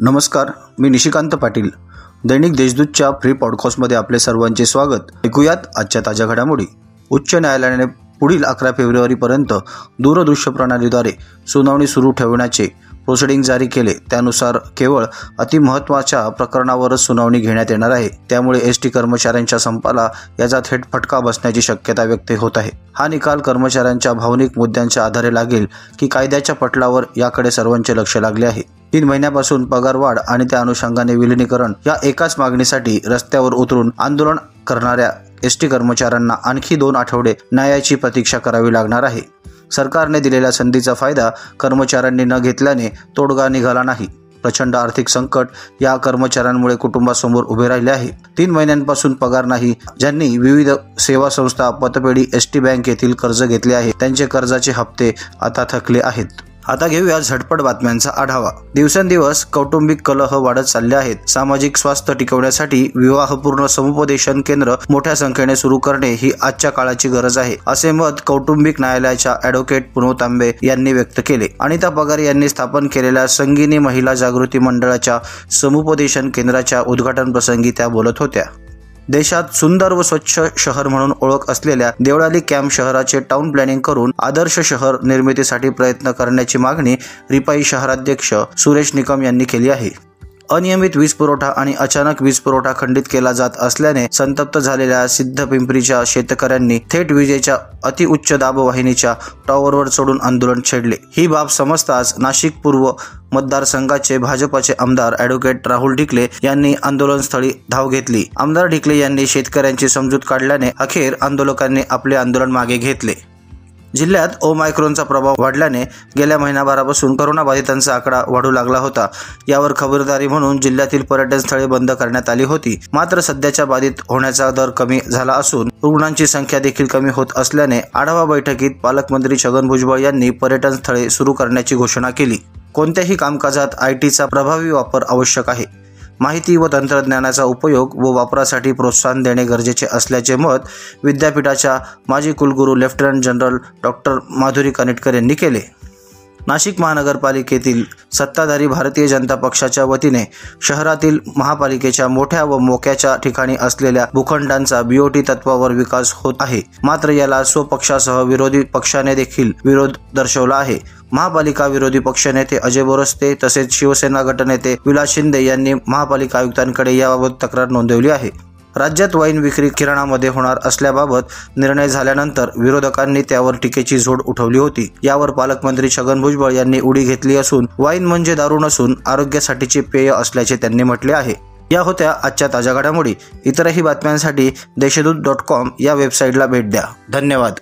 नमस्कार मी निशिकांत पाटील. दैनिक देशदूतच्या फ्री पॉडकास्टमध्ये आपले सर्वांचे स्वागत. ऐकूयात आजच्या ताज्या घडामोडी. उच्च न्यायालयाने पुढील अकरा फेब्रुवारीपर्यंत दूरदृश्य प्रणालीद्वारे सुनावणी सुरू ठेवण्याचे प्रोसिडिंग जारी केले. त्यानुसार केवळ अतिमहत्वाच्या प्रकरणावरच सुनावणी घेण्यात येणार आहे. त्यामुळे एस टी कर्मचाऱ्यांच्या संपाला याचा थेट फटका बसण्याची शक्यता व्यक्त होत आहे. हा निकाल कर्मचाऱ्यांच्या भावनिक मुद्द्यांच्या आधारे लागेल की कायद्याच्या पटलावर याकडे सर्वांचे लक्ष लागले आहे. तीन महिन्यापासून पगारवाढ आणि त्या अनुषंगाने विलिनीकरण या एकाच मागणीसाठी रस्त्यावर उतरून आंदोलन करणाऱ्या एस टी कर्मचाऱ्यांना आणखी दोन आठवडे न्यायाची प्रतीक्षा करावी लागणार आहे. सरकारने दिलेल्या संधीचा फायदा कर्मचाऱ्यांनी न घेतल्याने तोडगा निघाला नाही. प्रचंड आर्थिक संकट या कर्मचाऱ्यांमुळे कुटुंबासमोर उभे राहिले आहे. तीन महिन्यांपासून पगार नाही ज्यांनी विविध सेवा संस्था पतपेढी एस टी बँक येथील कर्ज घेतले आहे त्यांचे कर्जाचे हप्ते आता थकले आहेत. आता घेऊया झटपट बातम्यांचा आढावा. दिवसेंदिवस कौटुंबिक कलह वाढत चालले आहेत. सामाजिक स्वास्थ्य टिकवण्यासाठी विवाहपूर्ण समुपदेशन केंद्र मोठ्या संख्येने सुरू करणे ही आजच्या काळाची गरज आहे असे मत कौटुंबिक न्यायालयाच्या अॅडव्होकेट पुनव तांबे यांनी व्यक्त केले. अनिता पगार यांनी स्थापन केलेल्या संगिनी महिला जागृती मंडळाच्या समुपदेशन केंद्राच्या उद्घाटन प्रसंगी त्या बोलत होत्या. देशात सुंदर व स्वच्छ शहर म्हणून ओळख असलेल्या देवळाली कॅम्प शहराचे टाउन प्लॅनिंग करून आदर्श शहर निर्मितीसाठी प्रयत्न करण्याची मागणी रिपाई शहराध्यक्ष सुरेश निकम यांनी केली आहे. अनियमित वीज पुरवठा आणि अचानक वीज पुरवठा खंडित केला जात असल्याने संतप्त झालेल्या सिद्ध पिंपरीच्या शेतकऱ्यांनी थेट विजेच्या अतिउच्च दाब वाहिनीच्या टॉवरवर चढून आंदोलन छेडले. ही बाब समजताच नाशिक पूर्व मतदारसंघाचे भाजपाचे आमदार ॲडव्होकेट राहुल ढिकले यांनी आंदोलनस्थळी धाव घेतली. आमदार ढिकले यांनी शेतकऱ्यांची समजूत काढल्याने अखेर आंदोलकांनी आपले आंदोलन मागे घेतले. जिल्ह्यात ओमायक्रोनचा प्रभाव वाढल्याने गेल्या महिनाभरापासून करोनाबाधितांचा आकडा वाढू लागला होता. यावर खबरदारी म्हणून जिल्ह्यातील पर्यटन स्थळे बंद करण्यात आली होती. मात्र सध्याच्या बाधित होण्याचा दर कमी झाला असून रुग्णांची संख्या देखील कमी होत असल्याने आढावा बैठकीत पालकमंत्री छगन भुजबळ यांनी पर्यटन स्थळे सुरू करण्याची घोषणा केली. कोणत्याही कामकाजात आय टीचा प्रभावी वापर आवश्यक आहे. माहिती व तंत्रज्ञानाचा उपयोग व वापरासाठी प्रोत्साहन देणे गरजेचे असल्याचे मत विद्यापीठाच्या माजी कुलगुरू lieutenant general doctor Madhuri Kanetkar यांनी केले. नाशिक महानगरपालिकेतील सत्ताधारी भारतीय जनता पक्षाच्या वतीने शहरातील महापालिकेच्या मोठ्या व मोक्याच्या ठिकाणी असलेल्या भूखंडांचा बीओटी तत्वावर विकास होत आहे. मात्र याला स्वपक्षासह विरोधी पक्षाने देखील विरोध दर्शवला आहे. महापालिका विरोधी पक्षनेते अजय बोरस्ते तसेच शिवसेना गटनेते विलास शिंदे यांनी महापालिका आयुक्तांकडे याबाबत तक्रार नोंदवली आहे. राज्यात वाईन विक्री किराणामध्ये होणार असल्याबाबत निर्णय झाल्यानंतर विरोधकांनी त्यावर टीकेची झोड उठवली होती. यावर पालकमंत्री छगन भुजबळ यांनी उडी घेतली असून वाईन म्हणजे दारू नसून आरोग्यासाठीचे पेय असल्याचे त्यांनी म्हटले आहे. या होत्या आजच्या ताज्या घडामोडी. इतरही बातम्यांसाठी देशदूत डॉट कॉम या वेबसाईटला भेट द्या. धन्यवाद.